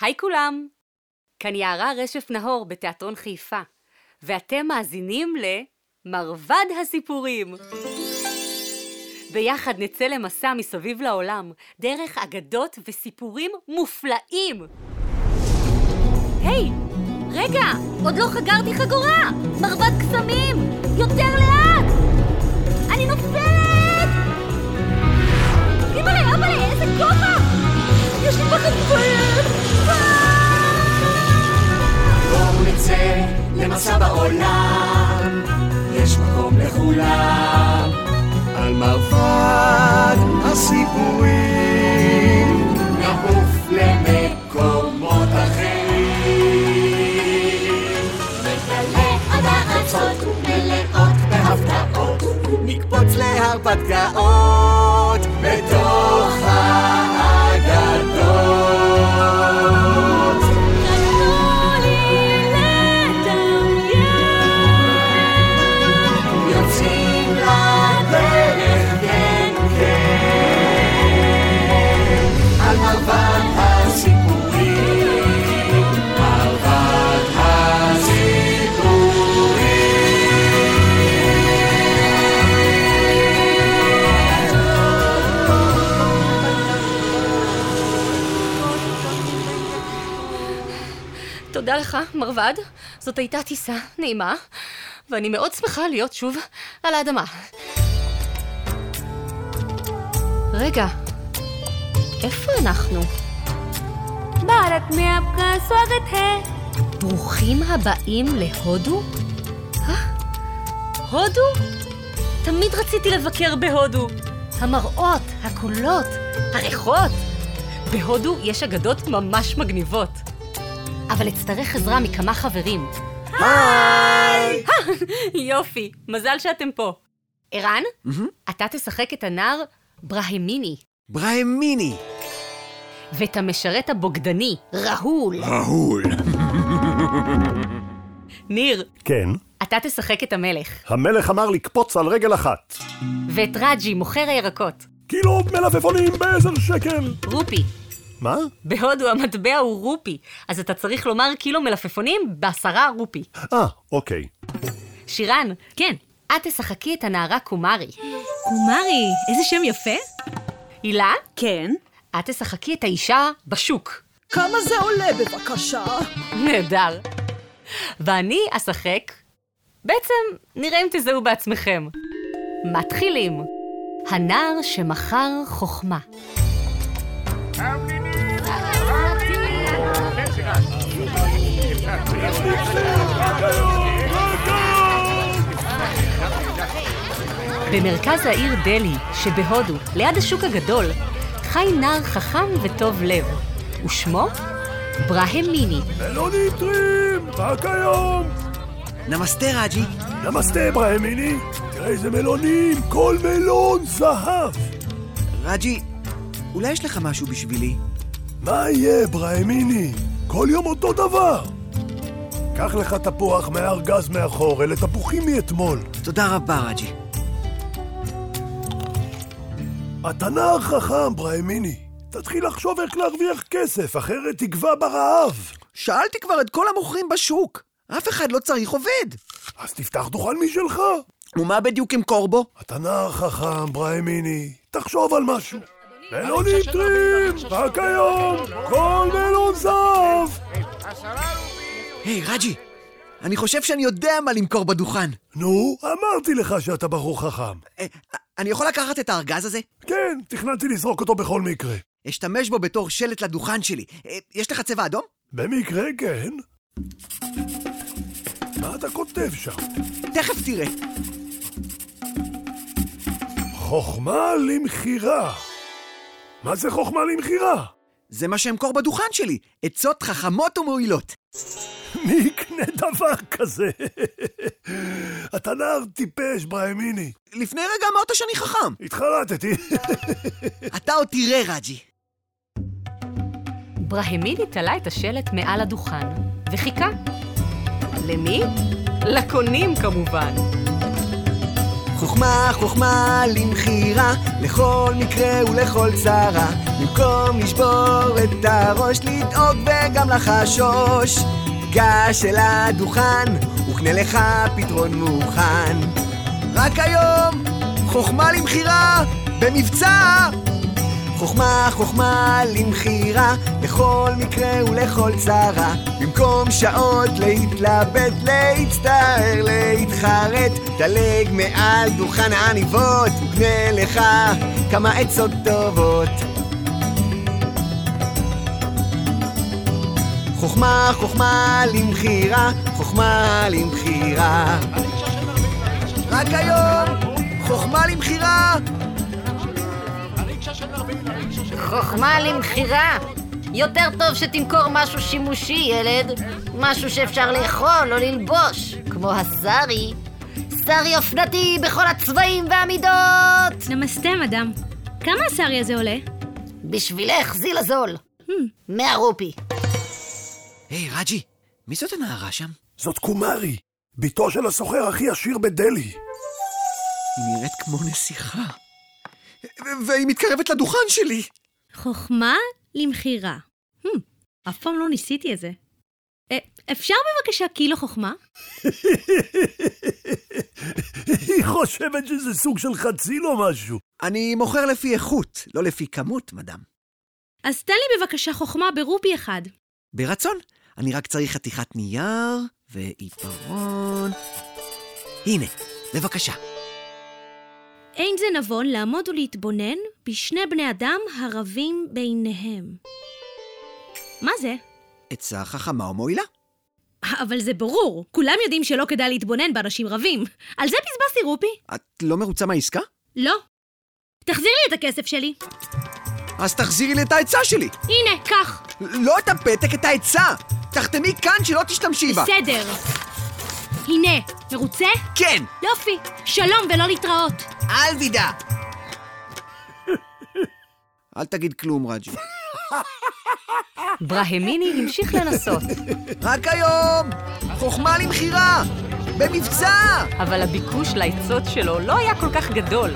היי כולם! כאן יערה רשף נהור בתיאטרון חיפה, ואתם מאזינים ל"מרבד הסיפורים". ביחד נצא למסע מסביב לעולם, דרך אגדות וסיפורים מופלאים! היי! רגע! עוד לא חגרתי חגורה! מרבד קסמים! יותר לאט! אני נופלת! אימא'לה, אבא'לה, איזה גובה! יש לי פחד כואב! נצא למסע בעולם, יש מקום לכולם. על מרבד הסיפורים, נעוף למקומות אחרים. נגלה עד הארצות מלאות בהפתעות, נקפוץ להרפתקאות בתוך מרבד. זאת הייתה טיסה נעימה, ואני מאוד שמחה להיות שוב על האדמה. רגע, איפה אנחנו? भारत में आपका स्वागत है ברוכים הבאים להודו? אה? הודו? תמיד רציתי לבקר בהודו. המראות, הקולות, הריחות. בהודו יש אגדות ממש מגניבות. אבל אצטרך עזרה מכמה חברים. היי! יופי, מזל שאתם פה. ערן, אתה תשחק את הנער ברהמיני, ברהמיני. ואת המשרת הבוגדני, ראול. ראול. ניר, כן, אתה תשחק את המלך, המלך אמר לקפוץ על רגל אחת. ואת רג'י, מוכר הירקות. קילו מלפפונים בעשר שקל. רופי, מה? בהודו המטבע הוא רופי, אז אתה צריך לומר קילו מלפפונים בעשרה רופי. אה, אוקיי. שירן, כן, את תשחקי את הנערה קומרי. קומרי, איזה שם יפה. הילה, כן. את תשחקי את האישה בשוק. כמה זה עולה בבקשה? נהדר. ואני אשחק, בעצם נראה אם תזהו בעצמכם. מתחילים. הנער שמכר חוכמה. במרכז העיר דלי שבהודו, ליד השוק הגדול, חי נער חכם וטוב לב, ושמו ברהמיני. מלונים טרים, רק היום. נמסטה רג'י. נמסטה ברהמיני. תראה איזה מלונים, כל מלון זהב. רג'י, אולי יש לך משהו בשבילי? מה יהיה, ברהמיני? כל יום אותו דבר. קח לך תפוח מהארגז מאחור, אלה תפוחים מאתמול. תודה רבה, רג'י. אתה נער חכם, ברהמיני. תתחיל לחשוב איך להרוויח כסף, אחרת תגווע ברעב. שאלתי כבר את כל המוכרים בשוק. אף אחד לא צריך עובד. אז תפתח דוכן משלך. ומה בדיוק אמכור בו? אתה נער חכם, ברהמיני. תחשוב על משהו. מלונים טרים, רק היום, כל מלון זהב. היי, רג'י, אני חושב שאני יודע מה למכור בדוכן. נו, אמרתי לך שאתה בחור חכם. אה, אני יכול לקחת את הארגז הזה? כן, תכננתי לזרוק אותו בכל מקרה. אשתמש בו בתור שלט לדוכן שלי. אה, יש לך צבע אדום? במקרה, כן. מה אתה כותב שם? תכף תראה. חוכמה למכירה. מה זה חוכמה למכירה? זה מה שאמכור בדוכן שלי. עצות חכמות ומועילות. מי יקנה דבר כזה? אתה נער טיפש, ברהמיני. לפני רגע אמרת שאני חכם. התחרטתי. אתה עוד תראה, רג'י. ברהמיני תלה את השלט מעל הדוכן, וחיכה. למי? לקונים כמובן. חוכמה, חוכמה למכירה, לכל מקרה ולכל צרה. במקום לשבור את הראש, לדאוג וגם לחשוש. גש אל הדוכן, וקנה לך פתרון מוכן. רק היום, חוכמה למכירה, במבצע! חוכמה, חוכמה למכירה, לכל מקרה ולכל צרה. במקום שעות להתלבט, להצטער, להתחרט, דלג מעל דוכן העניבות, וקנה לך כמה עצות טובות. חוכמה, חוכמה למכירה, חוכמה למכירה. רק היום, חוכמה למכירה! חוכמה למכירה. יותר טוב שתמכור משהו שימושי, ילד. משהו שאפשר לאכול או ללבוש, כמו הסארי. סארי אופנתי בכל הצבעים והמידות! נמסטה, מדאם. כמה הסארי הזה עולה? בשבילך, זיל הזול. מאה רופי. היי, רג'י, מי זאת הנערה שם? זאת קומרי, בתו של הסוחר הכי עשיר בדלהי. היא נראית כמו נסיכה. והיא מתקרבת לדוכן שלי. חוכמה למכירה. Hmm, אף פעם לא ניסיתי את זה. אה, אפשר בבקשה קילו חוכמה? היא חושבת שזה סוג של חציל או משהו. אני מוכר לפי איכות, לא לפי כמות, מדאם. אז תן לי בבקשה חוכמה ברופי אחד. ברצון. אני רק צריך חתיכת נייר ועיפרון. הנה, בבקשה. אין זה נבון לעמוד ולהתבונן בשני בני אדם הרבים ביניהם. מה זה? עצה חכמה ומועילה. אבל זה ברור, כולם יודעים שלא כדאי להתבונן באנשים רבים. על זה בזבזתי רופי? את לא מרוצה מהעסקה? לא. תחזיר לי את הכסף שלי. אז תחזירי לי את העצה שלי. הנה, קח. לא את הפתק, את העצה. תחתמי כאן שלא תשתמשי בה. בסדר. הנה, מרוצה? כן, יופי. שלום ולא להתראות. אל תדע. אל תגיד כלום, רג'י. ברהמיני המשיך לנסות, רק היום! חוכמה למכירה! במבצע! אבל הביקוש לעצות שלו לא היה כל כך גדול.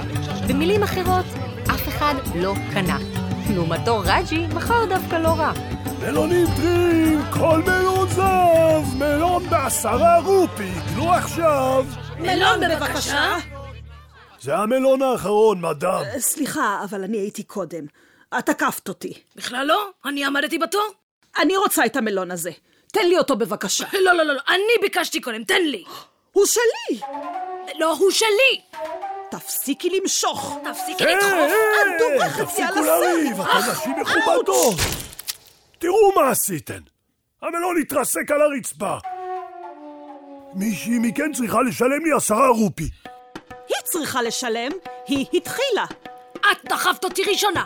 במילים אחרות, אף אחד לא קנה. לעומתו רג'י מכר דווקא לא רע. מלונים טריים, כל מלון זב, מלון בעשרה רופי, קנו עכשיו. מלון בבקשה. זה המלון האחרון, מדאם. אה, סליחה, אבל אני הייתי קודם. את תקפת אותי. בכלל לא, אני עמדתי בתור. אני רוצה את המלון הזה. תן לי אותו בבקשה. לא, לא, לא, לא, אני ביקשתי קודם, תן לי. הוא שלי! לא, הוא שלי. תפסיקי למשוך. תפסיקי היי, לדחוף. את דורכת לי תפסיקו על לריב, הסרט. אתן נשים מכובדות. תראו מה עשיתן. המלון התרסק על הרצפה. מישהי מכן צריכה לשלם לי עשרה רופי. היא צריכה לשלם, היא התחילה. את דחפת אותי ראשונה.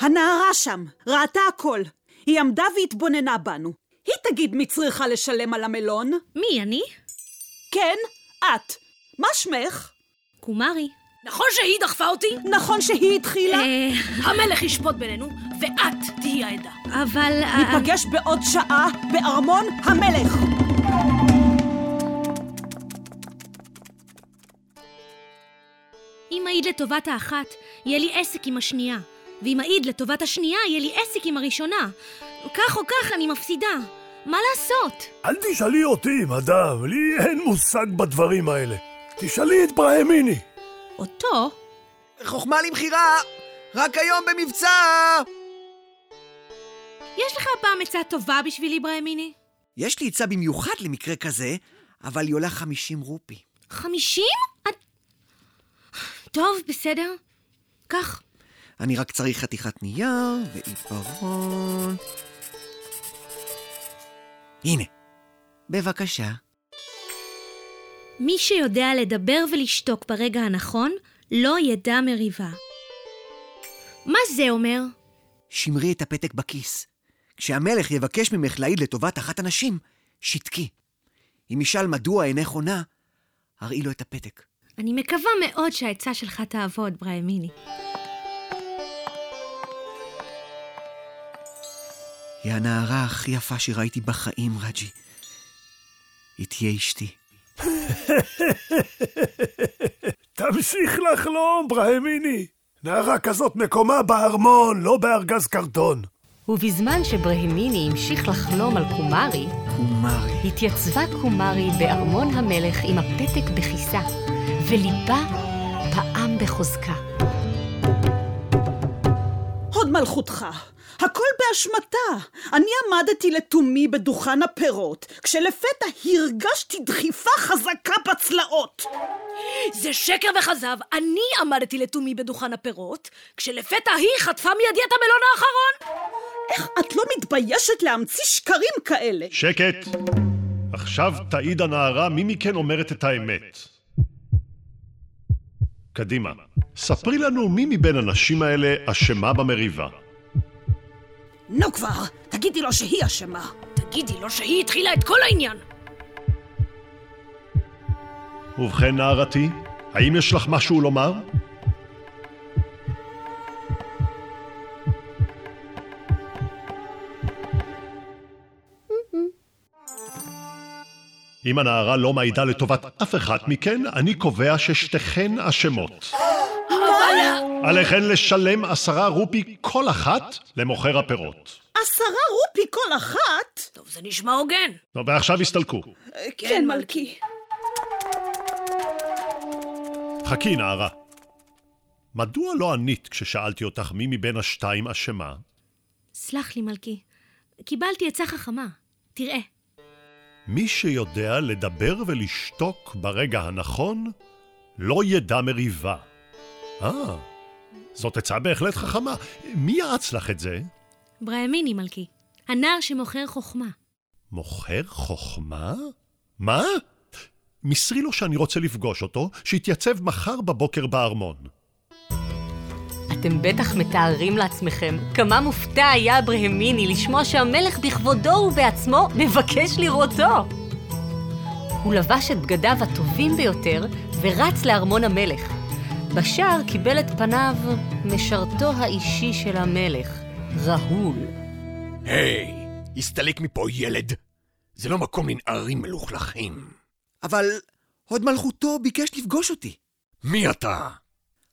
הנערה שם, ראתה הכל. היא עמדה והתבוננה בנו. היא תגיד מי צריכה לשלם על המלון. מי, אני? כן, את. מה שמך? קומרי. נכון שהיא דחפה אותי? נכון שהיא התחילה? אה, המלך ישפוט בינינו, ואת תהיי העדה. אבל... ניפגש בעוד שעה בארמון המלך. אם אעיד לטובת האחת, יהיה לי עסק עם השנייה. ואם אעיד לטובת השנייה, יהיה לי עסק עם הראשונה. כך או כך אני מפסידה. מה לעשות? אל תשאלי אותי, מדאם, לי אין מושג בדברים האלה. תשאלי את ברהמיני. אותו? חוכמה למכירה! רק היום במבצע! יש לך הפעם עצה טובה בשבילי, ברהמיני? יש לי עצה במיוחד למקרה כזה, אבל היא עולה 50 רופי. חמישים? את... טוב, בסדר. קח. אני רק צריך חתיכת נייר ועיפרון. הנה, בבקשה. מי שיודע לדבר ולשתוק ברגע הנכון, לא ידע מריבה. מה זה אומר? שמרי את הפתק בכיס. כשהמלך יבקש ממך להעיד לטובת אחת הנשים, שתקי. אם ישאל מדוע אינך עונה, הראי לו את הפתק. אני מקווה מאוד שהעצה שלך תעבוד, ברהמיני. היא הנערה הכי יפה שראיתי בחיים, רג'י. היא תהיה אשתי. תמשיך לחלום, ברהמיני. נערה כזאת מקומה בארמון, לא בארגז קרטון. ובזמן שברהמיני המשיך לחלום על קומרי, קומרי. התייצבה קומרי בארמון המלך עם הפתק בכיסה, וליבה פעם בחוזקה. הוד מלכותך, הכל באשמתה. אני עמדתי לתומי בדוכן הפירות, כשלפתע הרגשתי דחיפה חזקה בצלעות. זה שקר וכזב, אני עמדתי לתומי בדוכן הפירות, כשלפתע היא חטפה מידי את המלון האחרון. איך את לא מתביישת להמציא שקרים כאלה? שקט! עכשיו תעיד הנערה מי מכן אומרת את האמת. קדימה, ספרי לנו מי מבין הנשים האלה אשמה במריבה. נו כבר, תגידי לו שהיא אשמה. תגידי לו שהיא התחילה את כל העניין. ובכן, נערתי, האם יש לך משהו לומר? אם הנערה לא מעידה לטובת אף אחת מכן, אני קובע ששתיכן אשמות. עליכן לשלם עשרה רופי כל אחת למוכר הפירות. עשרה רופי כל אחת? טוב, זה נשמע הוגן. טוב, ועכשיו הסתלקו. כן, מלכי. חכי, נערה. מדוע לא ענית כששאלתי אותך מי מבין השתיים אשמה? סלח לי, מלכי. קיבלתי עצה חכמה. תראה. מי שיודע לדבר ולשתוק ברגע הנכון, לא ידע מריבה. אה, זאת עצה בהחלט חכמה. מי יעץ לך את זה? ברהמיני, מלכי. הנער שמוכר חוכמה. מוכר חוכמה? מה? מסרי לו שאני רוצה לפגוש אותו, שיתייצב מחר בבוקר בארמון. אתם בטח מתארים לעצמכם כמה מופתע היה ברהמיני לשמוע שהמלך בכבודו ובעצמו מבקש לראותו. הוא לבש את בגדיו הטובים ביותר ורץ לארמון המלך. בשער קיבל את פניו משרתו האישי של המלך, ראול. היי, הסתלק מפה ילד. זה לא מקום לנערים מלוכלכים. אבל הוד מלכותו ביקש לפגוש אותי. מי אתה?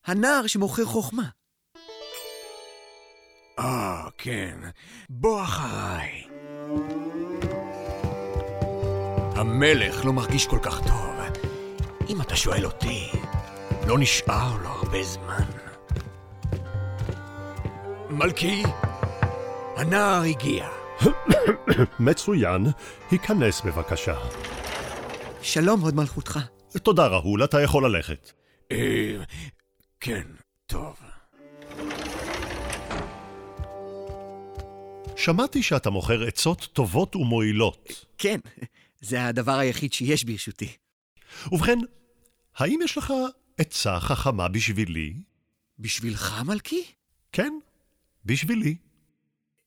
הנער שמוכר חוכמה. אה, כן. בוא אחריי. המלך לא מרגיש כל כך טוב. אם אתה שואל אותי, לא נשאר לו הרבה זמן. מלכי, הנער הגיע. מצוין, היכנס בבקשה. שלום, הוד מלכותך. תודה, ראול, אתה יכול ללכת. אה, כן, טוב. שמעתי שאתה מוכר עצות טובות ומועילות. כן, זה הדבר היחיד שיש ברשותי. ובכן, האם יש לך עצה חכמה בשבילי? בשבילך, מלכי? כן, בשבילי.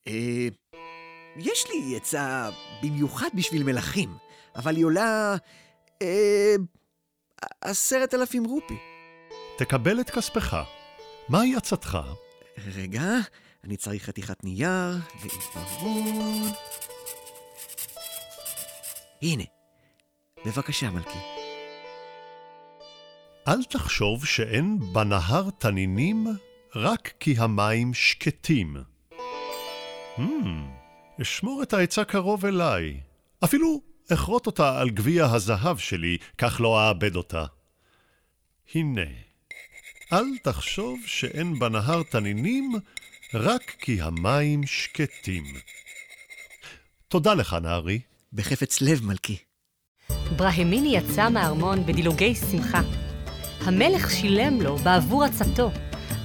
אה, יש לי עצה במיוחד בשביל מלכים, אבל היא עולה... אה, עשרת אלפים רופי. תקבל את כספך. מהי עצתך? רגע, אני צריך חתיכת נייר ועיפרון. הנה, בבקשה, מלכי. אל תחשוב שאין בנהר תנינים רק כי המים שקטים. Hmm, אשמור את העצה קרוב אליי. אפילו אכרות אותה על גביע הזהב שלי, כך לא אאבד אותה. הנה, אל תחשוב שאין בנהר תנינים רק כי המים שקטים. תודה לך, נערי. בחפץ לב, מלכי. ברהמיני יצא מהארמון בדילוגי שמחה. המלך שילם לו בעבור עצתו,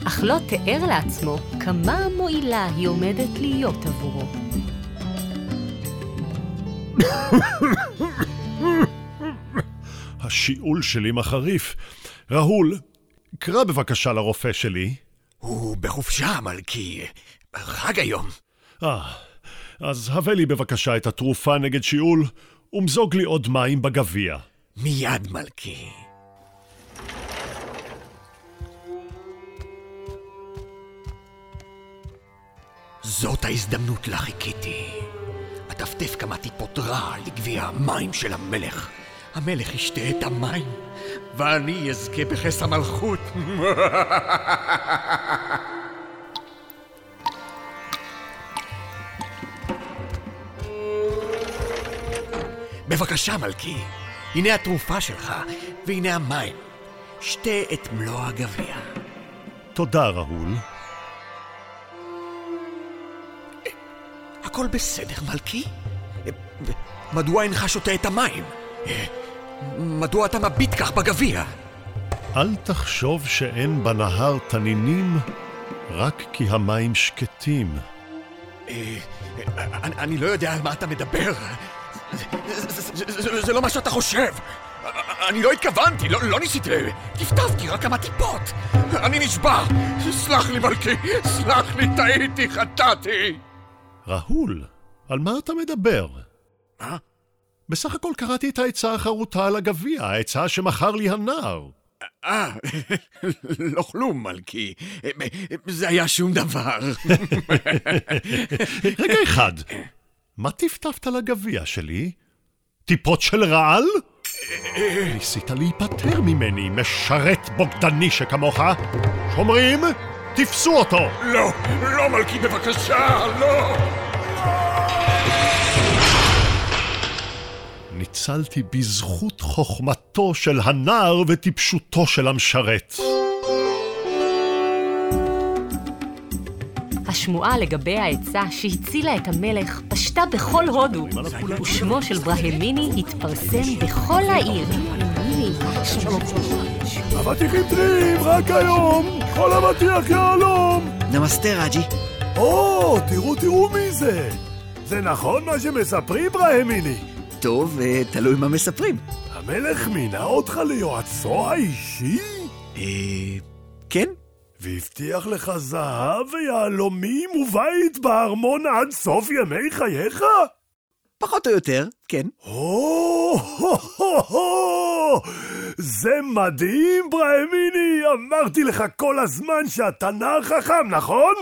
אך לא תיאר לעצמו כמה מועילה היא עומדת להיות עבורו. השיעול שלי מחריף. ראול, קרא בבקשה לרופא שלי. הוא בחופשה, מלכי. חג היום. אה, אז הבא לי בבקשה את התרופה נגד שיעול, ומזוג לי עוד מים בגביע. מיד, מלכי. זאת ההזדמנות לה חיכיתי. אטפטף כמה טיפות רעל לגביע המים של המלך. המלך ישתה את המים, ואני אזכה בכס המלכות. בבקשה, מלכי, הנה התרופה שלך, והנה המים. שתה את מלוא הגביע. תודה, ראול. הכל בסדר, מלכי? מדוע אינך שותה את המים? מדוע אתה מביט כך בגביע? אל תחשוב שאין בנהר תנינים, רק כי המים שקטים. אה, אני, לא יודע על מה אתה מדבר. זה לא מה שאתה חושב. אני לא התכוונתי, לא, לא ניסיתי, טפטפתי רק כמה טיפות. אני נשבע. סלח לי, מלכי, סלח לי, טעיתי, חטאתי. ראול, על מה אתה מדבר? מה? בסך הכל קראתי את העצה החרוטה על הגביע, העצה שמכר לי הנער. אה, לא כלום, מלכי. זה היה שום דבר. רגע אחד, מה טפטפת לגביע שלי? טיפות של רעל? ניסית להיפטר ממני, משרת בוגדני שכמוך? שומרים, תפסו אותו! לא, לא, מלכי, בבקשה, לא! ניצלתי בזכות חוכמתו של הנער וטיפשותו של המשרת. השמועה לגבי העצה שהצילה את המלך פשטה בכל הודו, ושמו של ברהמיני התפרסם בכל העיר. אבטיחים טריים, רק היום! כל אבטיח יהלום! נמסטה, רג'י. או, תראו, תראו מי זה! זה נכון מה שמספרים, ברהמיני? טוב, אה, תלוי מה מספרים. המלך מינה אותך ליועצו האישי? אה... כן? והבטיח לך זהב ויהלומים ובית בארמון עד סוף ימי חייך? פחות או יותר, כן. הו-הו-הו! זה מדהים, ברהמיני! אמרתי לך כל הזמן שאתה נער חכם, נכון?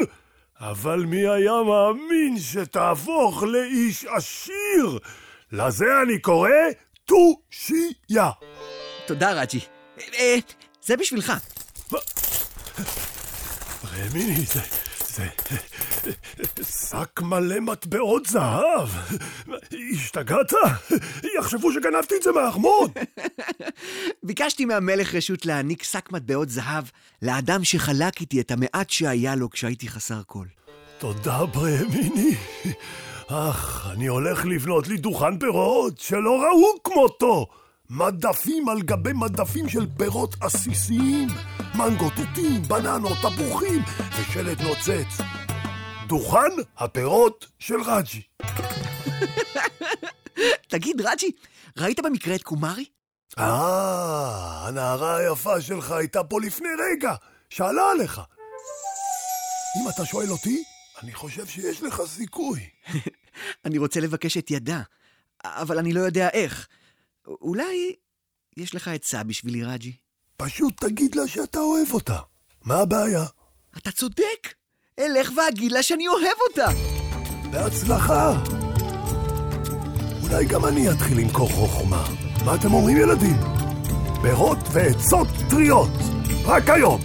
אבל מי היה מאמין שתהפוך לאיש עשיר? לזה אני קורא תושייה. תודה, רג'י. אה, זה בשבילך. רמיני, זה... זה... שק מלא מטבעות זהב. השתגעת? יחשבו שגנבתי את זה מהארמון. ביקשתי מהמלך רשות להעניק שק מטבעות זהב לאדם שחלק איתי את המעט שהיה לו כשהייתי חסר כל. תודה, ברמיני. אך, אני הולך לבנות לי דוכן פירות שלא ראו כמותו. מדפים על גבי מדפים של פירות עסיסיים, מנגו, תותים, בננות, תפוחים ושלט נוצץ. דוכן הפירות של רג'י. תגיד, רג'י, ראית במקרה את קומרי? אה, הנערה היפה שלך הייתה פה לפני רגע, שאלה עליך. אם אתה שואל אותי, אני חושב שיש לך סיכוי. אני רוצה לבקש את ידה, אבל אני לא יודע איך. אולי יש לך עצה בשבילי, רג'י? פשוט תגיד לה שאתה אוהב אותה. מה הבעיה? אתה צודק. אלך ואגיד לה שאני אוהב אותה. בהצלחה. אולי גם אני אתחיל למכור חוכמה. מה אתם אומרים, ילדים? פירות ועצות טריות. רק היום.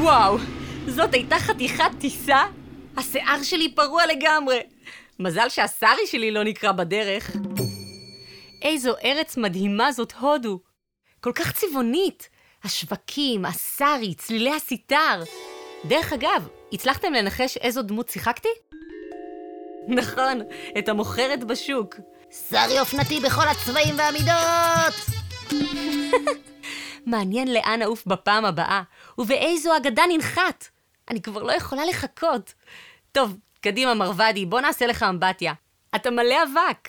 וואו, זאת הייתה חתיכת טיסה? השיער שלי פרוע לגמרי. מזל שהסארי שלי לא נקרע בדרך. איזו ארץ מדהימה זאת הודו. כל כך צבעונית. השווקים, הסארי, צלילי הסיטר. דרך אגב, הצלחתם לנחש איזו דמות שיחקתי? נכון, את המוכרת בשוק. שרי אופנתי בכל הצבעים והמידות! מעניין לאן נעוף בפעם הבאה, ובאיזו אגדה ננחת. אני כבר לא יכולה לחכות. טוב, קדימה, מרוודי, בוא נעשה לך אמבטיה. אתה מלא אבק.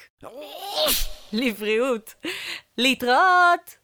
לבריאות. להתראות!